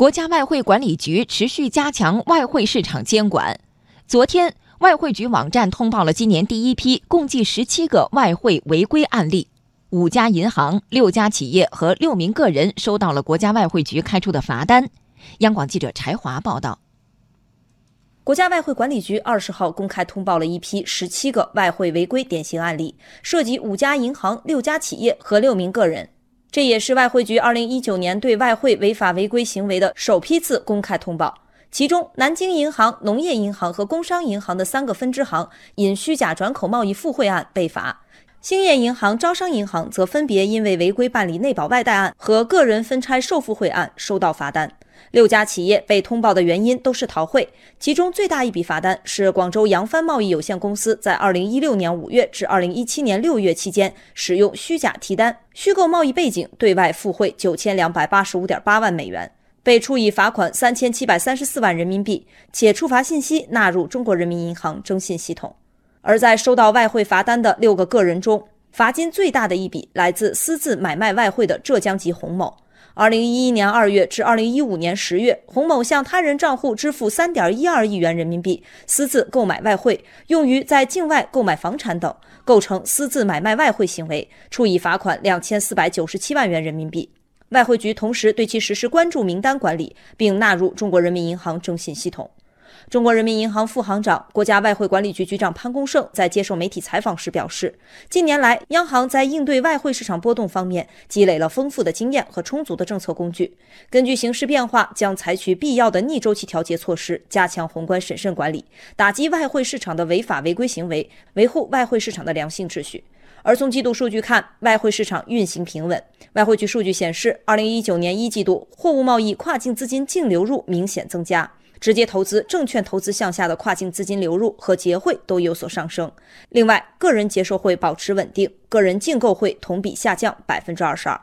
国家外汇管理局持续加强外汇市场监管。昨天，外汇局网站通报了今年第一批共计十七个外汇违规案例，五家银行、六家企业和六名个人收到了国家外汇局开出的罚单。央广记者柴华报道。国家外汇管理局二十号公开通报了一批十七个外汇违规典型案例，涉及五家银行、六家企业和六名个人。这也是外汇局二零一九年对外汇违法违规行为的首批次公开通报。其中，南京银行、农业银行和工商银行的三个分支行因虚假转口贸易付汇案被罚；兴业银行、招商银行则分别因为违规办理内保外贷案和个人分拆受付汇案收到罚单。六家企业被通报的原因都是逃汇，其中最大一笔罚单是广州扬帆贸易有限公司在二零一六年五月至二零一七年六月期间，使用虚假提单、虚构贸易背景对外付汇九千两百八十五点八万美元，被处以罚款三千七百三十四万人民币，且处罚信息纳入中国人民银行征信系统。而在收到外汇罚单的六个个人中，罚金最大的一笔来自私自买卖外汇的浙江籍洪某。二零一一年二月至二零一五年十月，洪某向他人账户支付三点一二亿元人民币，私自购买外汇，用于在境外购买房产等，构成私自买卖外汇行为，处以罚款两千四百九十七万元人民币。外汇局同时对其实施关注名单管理，并纳入中国人民银行征信系统。中国人民银行副行长、国家外汇管理局局长潘功胜在接受媒体采访时表示，近年来，央行在应对外汇市场波动方面积累了丰富的经验和充足的政策工具。根据形势变化，将采取必要的逆周期调节措施，加强宏观审慎管理，打击外汇市场的违法违规行为，维护外汇市场的良性秩序。而从季度数据看，外汇市场运行平稳。外汇局数据显示，二零一九年一季度货物贸易跨境资金净流入明显增加。直接投资、证券投资项下的跨境资金流入和结汇都有所上升。另外，个人结售汇保持稳定，个人净购汇同比下降百分之二十二。